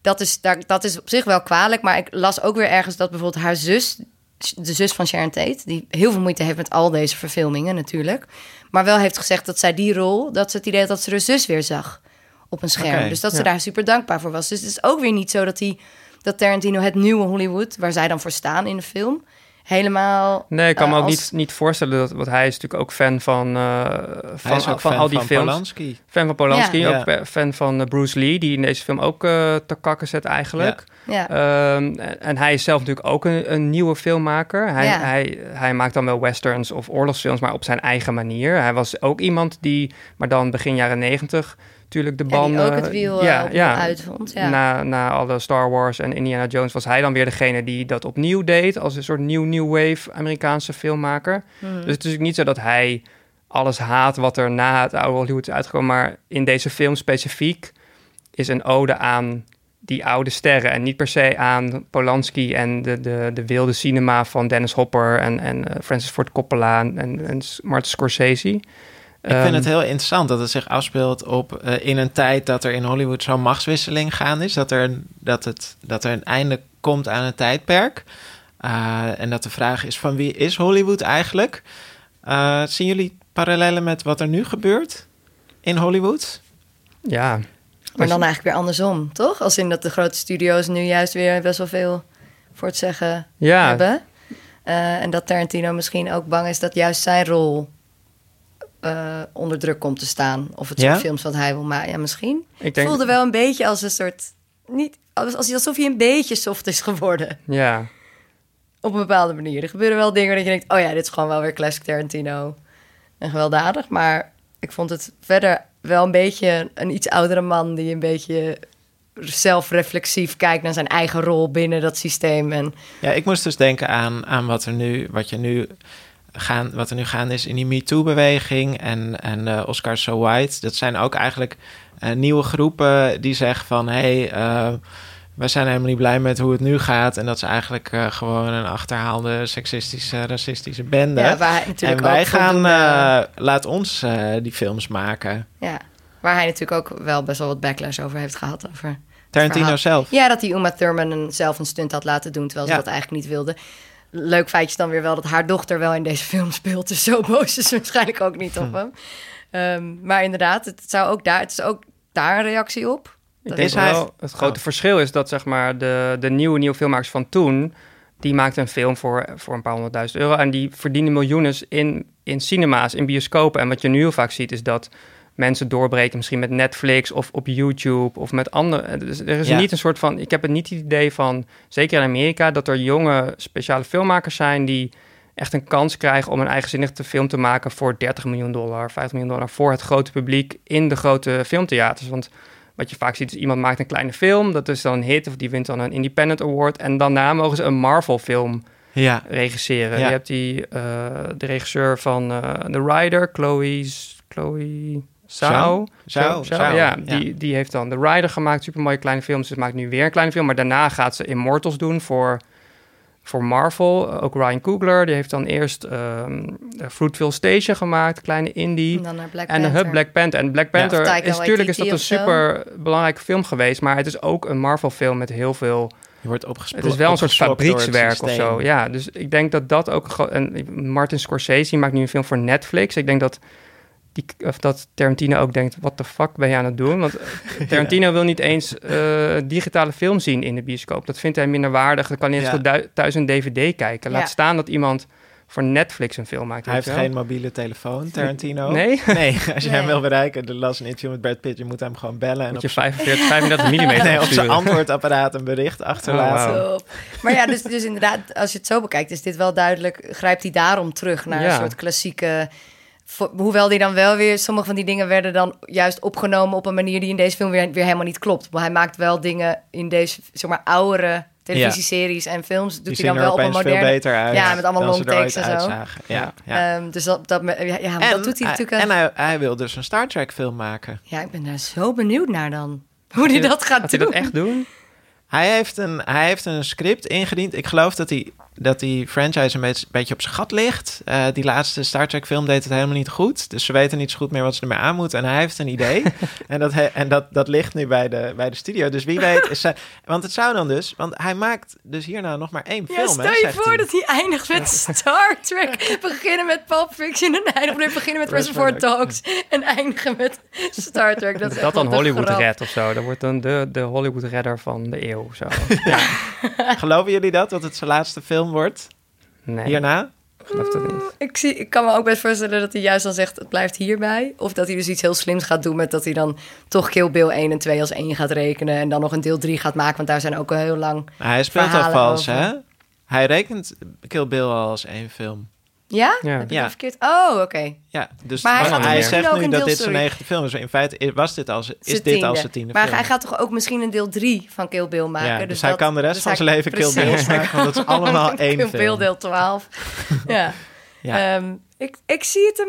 dat, is, daar, dat is op zich wel kwalijk, maar ik las ook weer ergens dat bijvoorbeeld haar zus, de zus van Sharon Tate, die heel veel moeite heeft met al deze verfilmingen natuurlijk, maar wel heeft gezegd dat zij die rol, dat ze het idee had dat ze haar zus weer zag op een scherm. Dus dat ze ja. daar super dankbaar voor was. Dus het is ook weer niet zo dat hij, dat Tarantino het nieuwe Hollywood, waar zij dan voor staan in de film, helemaal. Nee, ik kan me eh, ook als- niet, niet voorstellen dat, want hij is natuurlijk ook fan van, eh, Hij van, is ook van fan al die van films. Polanski. Fan van Polanski, Ja. ook Ja. fan van eh, Bruce Lee, die in deze film ook eh te kakken zet eigenlijk. Ja. Ehm, en, en hij is zelf natuurlijk ook een, een nieuwe filmmaker. Hij, Ja. hij, hij maakt dan wel westerns of oorlogsfilms, maar op zijn eigen manier. Hij was ook iemand die, maar dan begin jaren negentig, natuurlijk de Ja, die banden... ook het wiel, eh, opnieuw uitvond, ja. Na, na alle Star Wars en Indiana Jones was hij dan weer degene die dat opnieuw deed... als een soort nieuw New Wave Amerikaanse filmmaker. Mhm. Dus het is natuurlijk niet zo dat hij alles haat wat er na het oude Hollywood is uitgekomen... maar in deze film specifiek is een ode aan die oude sterren... en niet per se aan Polanski en de, de, de wilde cinema van Dennis Hopper... en, en eh, Francis Ford Coppola en, en, en Martin Scorsese... Ik vind Ehm, het heel interessant dat het zich afspeelt op eh, in een tijd dat er in Hollywood zo'n machtswisseling gaande is. Dat er, een- dat, het, dat er een einde komt aan een tijdperk. Uh, en dat de vraag is van wie is Hollywood eigenlijk? Uh, zien jullie parallellen met wat er nu gebeurt in Hollywood? Ja. Maar dan eigenlijk weer andersom, toch? Als in dat de grote studio's nu juist weer best wel veel voor het zeggen Ja. hebben. Uh, en dat Tarantino misschien ook bang is dat juist zijn rol uh, onder druk komt te staan. Of het Ja? soort films wat hij wil maken. Ja, misschien. Ik denk- voelde wel een beetje als een soort... Niet, als, als- alsof hij een beetje soft is geworden. Ja. Op een bepaalde manier. Er gebeuren wel dingen dat je denkt... oh ja, dit is gewoon wel weer classic Tarantino. En gewelddadig. Maar ik vond het verder wel een beetje een iets oudere man... die een beetje zelfreflexief kijkt naar zijn eigen rol binnen dat systeem. En Ja, ik moest dus denken aan, aan wat er nu, wat je nu gaan, wat er nu gaande is in die MeToo-beweging en, en uh, Oscar So White. Dat zijn ook eigenlijk uh, nieuwe groepen die zeggen van hé, hey, uh, wij zijn helemaal niet blij met hoe het nu gaat. En dat is eigenlijk gewoon een achterhaalde seksistische, racistische bende. Ja, waar en wij gaan, laat ons die films maken. ja, waar hij natuurlijk ook wel best wel wat backlash over heeft gehad. Over Tarantino zelf? Ja, dat hij Uma Thurman een, zelf een stunt had laten doen... terwijl ze Ja. dat eigenlijk niet wilde. Leuk feitje is dan weer wel dat haar dochter wel in deze film speelt. Dus zo boos is ze waarschijnlijk ook niet op hem. Um, maar inderdaad, het, zou ook daar, het is ook daar een reactie op. Dat is wel, het grote verschil is dat zeg maar de, de nieuwe, nieuwe filmmakers van toen... die maakten een film voor, voor een paar honderdduizend euro... en die verdienen miljoenen in, in cinema's, in bioscopen. En wat je nu heel vaak ziet is dat mensen doorbreken... misschien met Netflix of op YouTube of met andere... Dus er is Ja. niet een soort van... Ik heb het niet het idee van, zeker in Amerika... dat er jonge speciale filmmakers zijn die echt een kans krijgen... om een eigenzinnige film te maken voor 30 miljoen dollar, 50 miljoen dollar... voor het grote publiek in de grote filmtheaters. Want wat je vaak ziet is iemand maakt een kleine film, dat is dan een hit of die wint dan een Independent Award en daarna mogen ze een Marvel film Ja. regisseren. Ja. Je hebt die, eh, de regisseur van eh The Rider, Chloe, Chloe Zhao, ja, ja. Die, die heeft dan The Rider gemaakt, super mooie kleine films. Ze maakt nu weer een kleine film, maar daarna gaat ze Immortals doen voor, voor Marvel. Ook Ryan Coogler, die heeft dan eerst ehm Fruitville Station gemaakt, kleine indie. En dan naar Black en de Panther. Hub Black Panther. En Black. Panther is natuurlijk is dat een super belangrijke film geweest, maar het is ook een Marvel film met heel veel Je wordt opgespro- het is wel een soort fabriekswerk of zo. Ja, dus ik denk dat dat ook... En Martin Scorsese maakt nu een film voor Netflix. Ik denk dat, die, of dat Tarantino ook denkt... wat de fuck ben je aan het doen? Want Tarantino wil niet eens eh, digitale film zien in de bioscoop. Dat vindt hij minder waardig. Dan kan hij Ja. du- thuis een dvd kijken. Laat Ja. staan dat iemand voor Netflix een film maakt. Hij heeft wel. geen mobiele telefoon, Tarantino. Nee? Nee, als je hem wil bereiken, er las een interview met Brad Pitt, je moet hem gewoon bellen en Moet op je zijn 45, 35 mm nee, op zijn antwoordapparaat een bericht achterlaten. Oh. Top. Maar ja, dus, dus inderdaad, als je het zo bekijkt, is dit wel duidelijk. Grijpt hij daarom terug naar Ja. een soort klassieke. Hoewel die dan wel weer, sommige van die dingen werden dan juist opgenomen op een manier die in deze film weer, weer helemaal niet klopt. Maar hij maakt wel dingen in deze, zeg maar, oudere televisieseries en films. Doet Die hij dan wel op een moderne. veel beter uit Ja, met allemaal long takes en zo. uitzagen. Ja, ja. Ehm, dus dat, dat, ja, ja, maar En, dat doet hij hij- natuurlijk. en hij, hij wil dus een Star Trek film maken. ja, ik ben daar zo benieuwd naar dan. Hoe hij dat gaat Gaat doen. hij dat echt doen? Hij heeft een, hij heeft een script ingediend. Ik geloof dat die, dat die franchise een beetje, beetje op zijn gat ligt. Eh, die laatste Star Trek film deed het helemaal niet goed. Dus ze weten niet zo goed meer wat ze ermee aan moeten. En hij heeft een idee. en dat, he- en dat, dat ligt nu bij de, bij de studio. Dus wie weet is hij... Want het zou dan dus... Want hij maakt dus hierna nog maar één Ja, film, stel hè, je voor hij. dat hij eindigt met Star Trek. Beginnen met Pulp Fiction en eindigen met, beginnen met Reservoir Dogs. En eindigen met Star Trek. Dat, is Dat, dan Hollywood grap. Red of zo. Dat wordt dan de, de Hollywood Redder van de eeuw. Zo. Ja. Geloven jullie dat? Dat het zijn laatste film wordt? Nee, Hierna? ik geloof dat niet. Ik, zie, ik kan me ook best voorstellen dat hij juist dan zegt... het blijft hierbij. Of dat hij dus iets heel slims gaat doen... met dat hij dan toch Kill Bill 1 en 2 als 1 gaat rekenen... en dan nog een deel 3 gaat maken. Want daar zijn ook al heel lang... Hij speelt al vals, over. hè? Hij rekent Kill Bill al als één film. Ja? Ja. Heb ik Ja. dat verkeerd? Oh, oké. Ja, dus Maar hij maar hij zegt nu dat dit zijn negende film is. In feite was dit als, is Zijn dit tiende. als zijn tiende Maar film. hij gaat toch ook misschien een deel 3 van Kill Bill maken? ja, dus, hij dat- kan de rest dus van hij- zijn leven Kill Bill maken, want dat is allemaal één Kill Bill film. deel 12. ja. Ja. Ehm, ik, ik zie het hem...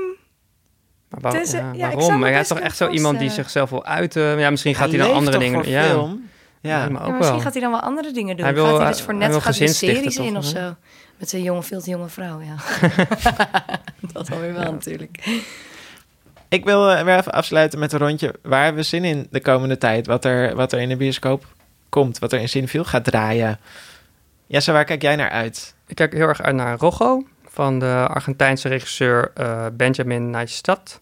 Maar waar- ja, waarom? Maar hij is toch echt zo iemand die zichzelf wil uiten? Ja, misschien gaat hij, dan andere dingen... ja, film? Ja. Ja, maar Ja, ook misschien wel. gaat hij dan wel andere dingen doen. Hij wil- gaat hij dus voor hij net gaat hij series in of zo. Met zijn jonge, veel te jonge vrouw, ja. dat alweer wel natuurlijk. Ik wil eh, weer even afsluiten met een rondje. Waar hebben we zin in de komende tijd? Wat er, wat er in de bioscoop komt? Wat er in Cineville gaat draaien? Jesse, waar kijk jij naar uit? Ik kijk heel erg uit naar Rojo van de Argentijnse regisseur eh, Benjamin Neistat.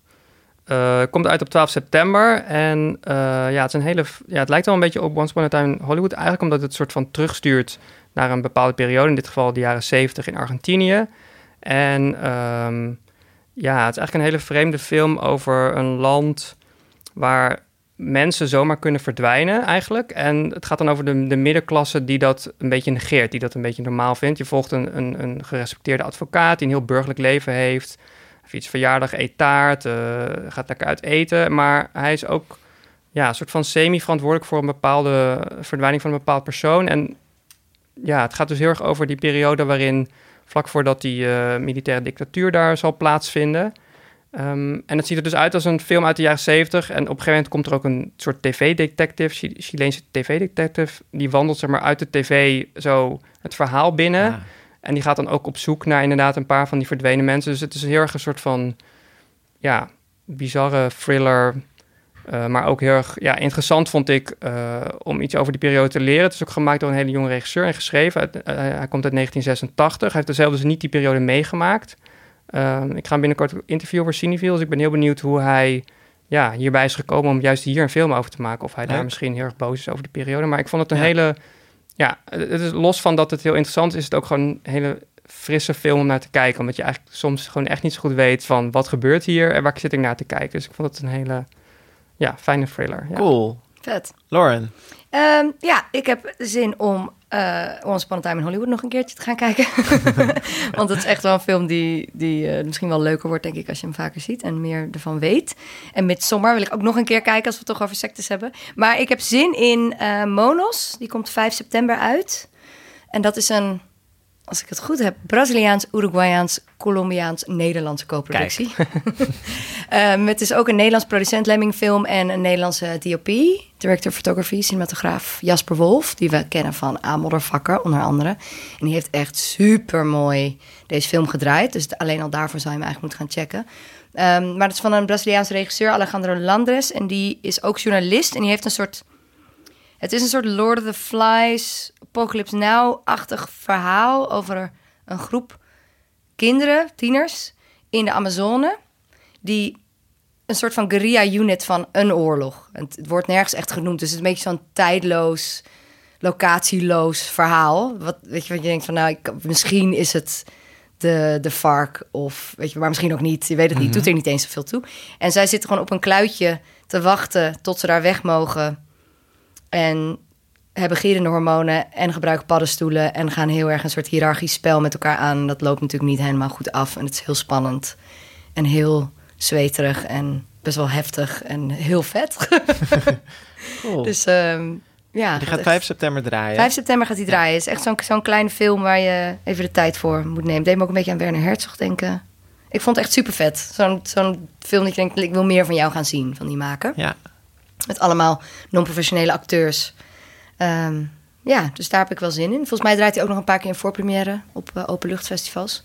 Eh komt uit op 12 september. En eh, ja, het, is een hele, ja, het lijkt wel een beetje op Once Upon a Time in Hollywood. Eigenlijk omdat het soort van terugstuurt naar een bepaalde periode. In dit geval de jaren 70 in Argentinië. En ehm, ja, het is eigenlijk een hele vreemde film over een land waar mensen zomaar kunnen verdwijnen eigenlijk. En het gaat dan over de, de middenklasse die dat een beetje negeert, die dat een beetje normaal vindt. Je volgt een, een, een gerespecteerde advocaat die een heel burgerlijk leven heeft. Heeft iets verjaardag, eet taart, eh, gaat lekker uit eten. Maar hij is ook ja, een soort van semi-verantwoordelijk voor een bepaalde verdwijning van een bepaald persoon. En ja, het gaat dus heel erg over die periode waarin vlak voordat die eh, militaire dictatuur daar zal plaatsvinden. Ehm, en het ziet er dus uit als een film uit de jaren 70. En op een gegeven moment komt er ook een soort tv-detective, Chi- Chileense tv-detective. Die wandelt zeg maar uit de tv zo het verhaal binnen. Ah. En die gaat dan ook op zoek naar inderdaad een paar van die verdwenen mensen. Dus het is heel erg een soort van, ja, bizarre thriller. Eh, maar ook heel erg ja, interessant vond ik eh, om iets over die periode te leren. Het is ook gemaakt door een hele jonge regisseur en geschreven. Uit, eh, hij komt uit 1986. Hij heeft er zelf dus niet die periode meegemaakt. Ehm, ik ga hem binnenkort interviewen over Cineville. Dus ik ben heel benieuwd hoe hij ja, hierbij is gekomen om juist hier een film over te maken. Of hij daar misschien heel erg boos is over die periode. Maar ik vond het een Ja. hele... Ja, het is los van dat het heel interessant is, is het ook gewoon een hele frisse film om naar te kijken. Omdat je eigenlijk soms gewoon echt niet zo goed weet van wat gebeurt hier en waar zit ik naar te kijken. Dus ik vond het een hele ja, fijne thriller. Ja. Cool. Vet. Lauren, Ehm, ja, ik heb zin om eh Once Upon a Time in Hollywood nog een keertje te gaan kijken. Want het is echt wel een film die, die eh, misschien wel leuker wordt, denk ik, als je hem vaker ziet en meer ervan weet. En Midsommar wil ik ook nog een keer kijken als we het toch over sectes hebben. Maar ik heb zin in eh, Monos. Die komt 5 september uit. En dat is een als ik het goed heb, Braziliaans, Uruguayaans, Colombiaans, Nederlandse co-productie. um, het is ook een Nederlands producent, Lemming Film en een Nederlandse DOP, director photography, cinematograaf Jasper Wolf, die we kennen van A onder andere. En die heeft echt super mooi deze film gedraaid, dus alleen al daarvoor zou je hem eigenlijk moeten gaan checken. Um, maar het is van een Braziliaanse regisseur, Alejandro Landres, en die is ook journalist en die heeft een soort het is een soort Lord of the Flies, Apocalypse Now-achtig verhaal over een groep kinderen, tieners, in de Amazone, die een soort van guerrilla-unit van een oorlog. Het, wordt nergens echt genoemd, dus het is een beetje zo'n tijdloos, locatieloos verhaal. Wat, weet je, wat je denkt van, nou, ik, misschien is het de, de vark of, weet je, maar misschien ook niet. Je weet het niet, mhm. doet er niet eens zoveel toe. En zij zitten gewoon op een kluitje te wachten tot ze daar weg mogen en hebben gierende hormonen en gebruiken paddenstoelen en gaan heel erg een soort hiërarchisch spel met elkaar aan. Dat loopt natuurlijk niet helemaal goed af en het is heel spannend en heel zweterig en best wel heftig en heel vet. cool. Dus um, ja. Die gaat 5 september draaien. 5 september gaat hij draaien. Is echt zo'n zo'n kleine film waar je even de tijd voor moet nemen. Deed me ook een beetje aan Werner Herzog denken. Ik vond het echt super vet. Zo'n zo'n film dat je denkt, ik wil meer van jou gaan zien, van die maker. Ja, met allemaal non-professionele acteurs. Ehm, ja, dus daar heb ik wel zin in. Volgens mij draait hij ook nog een paar keer in voorpremière op uh, openluchtfestivals.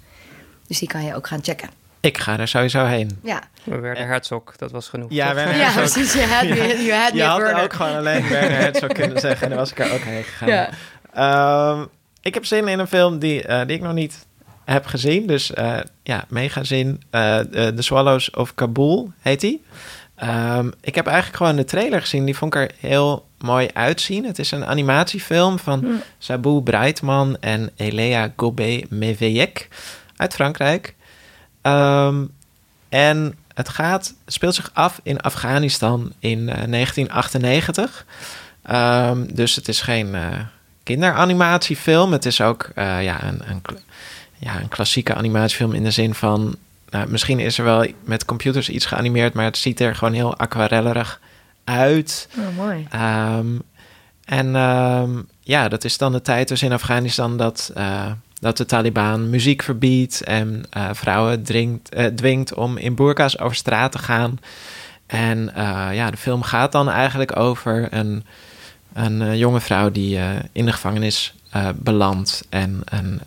Dus die kan je ook gaan checken. Ik ga er sowieso heen. Ja. Werner Herzog, dat was genoeg. Ja, Werner ja precies. Je had, me, je had, je had ook gewoon alleen Werner Herzog kunnen zeggen. En dan was ik er ook heen gegaan. Ja. Ehm, ik heb zin in een film die, uh, die ik nog niet heb gezien. Dus uh, ja, mega zin. The Swallows of Kabul heet die. Um, ik heb eigenlijk gewoon de trailer gezien. Die vond ik er heel mooi uitzien. Het is een animatiefilm van mm. Sabou Breitman en Elea Gobet-Meveyek uit Frankrijk. Um, en het gaat, speelt zich af in Afghanistan in uh, 1998. Um, dus het is geen uh, kinderanimatiefilm. Het is ook uh, ja, een, een, ja, een klassieke animatiefilm in de zin van nou, misschien is er wel met computers iets geanimeerd, maar het ziet er gewoon heel aquarellerig uit. Oh, mooi. Um, en um, ja, dat is dan de tijd dus in Afghanistan dat, uh, dat de Taliban muziek verbiedt en uh, vrouwen uh, dwingt om in burka's over straat te gaan. En ja, de film gaat dan eigenlijk over een, een jonge vrouw die in de gevangenis belandt en een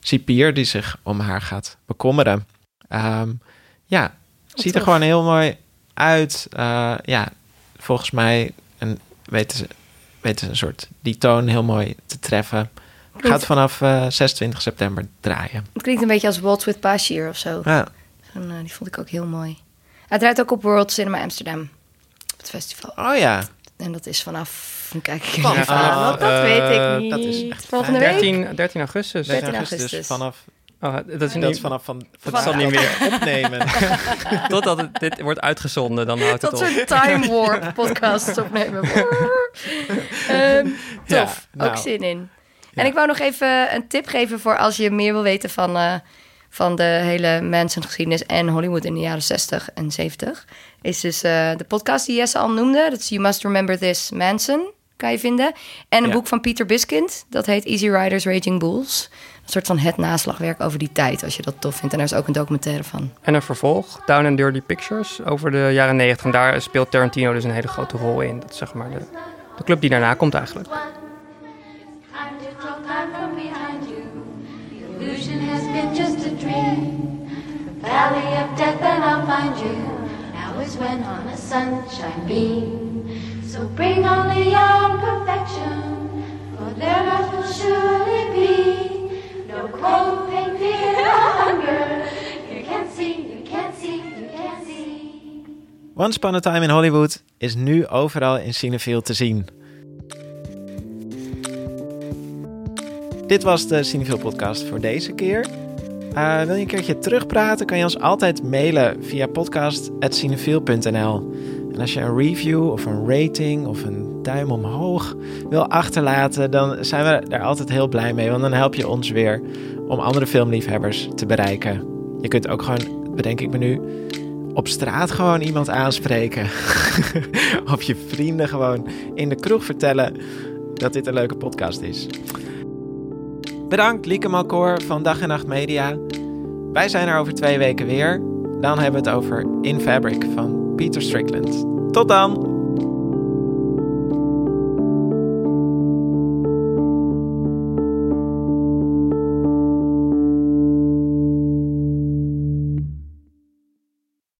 cipier die zich om haar gaat bekommeren. Um, ja, ziet er gewoon heel mooi uit. Uh, ja, volgens mij een, weten, ze, weten ze een soort die toon heel mooi te treffen. Gaat vanaf uh, eh, 26 september draaien. Het klinkt een beetje als Waltz with Bashir of zo. Ja. En, uh, die vond ik ook heel mooi. Hij draait ook op World Cinema Amsterdam. Op het festival. Oh ja. En dat is vanaf kijk ik even aan, want dat weet ik niet. Dat is Volgende 13, week? 13 augustus. 13 augustus. vanaf Oh, dat is, dat is vanaf van, van, van, niet meer opnemen. Totdat het, dit wordt uitgezonden, dan houdt het op. Dat soort time warp podcasts opnemen. um, tof, ook nou. zin in. En ik wou nog even een tip geven voor als je meer wil weten van, uh, van de hele mensengeschiedenis en Hollywood in de jaren 60 en 70. Is dus uh, de podcast die Jesse al noemde. Dat is You Must Remember This Manson, kan je vinden. En een boek van Peter Biskind, dat heet Easy Riders Raging Bulls soort van het naslagwerk over die tijd, als je dat tof vindt. En daar is ook een documentaire van. En een vervolg, Down and Dirty Pictures, over de jaren 90. En daar speelt Tarantino dus een hele grote rol in. Dat is zeg maar de, de club die daarna komt eigenlijk. Valley of death and I'll find you. Now is when on a sunshine beam. So bring only your perfection, for there will surely be. Cold pain, fear, hunger. You see, you can't see, you can't see. Once Upon a Time in Hollywood is nu overal in Cineville te zien. Dit was de Cineville podcast voor deze keer. Uh, wil je een keertje terugpraten, kan je ons altijd mailen via podcast.cineville.nl. Als je een review of een rating of een duim omhoog wil achterlaten, dan zijn we daar altijd heel blij mee. Want dan help je ons weer om andere filmliefhebbers te bereiken. Je kunt ook gewoon, bedenk ik me nu, op straat gewoon iemand aanspreken. of je vrienden gewoon in de kroeg vertellen dat dit een leuke podcast is. Bedankt Lieke Malkoor van Dag en Nacht Media. Wij zijn er over twee weken weer. Dan hebben we het over In Fabric van Peter Strickland. Tot dan!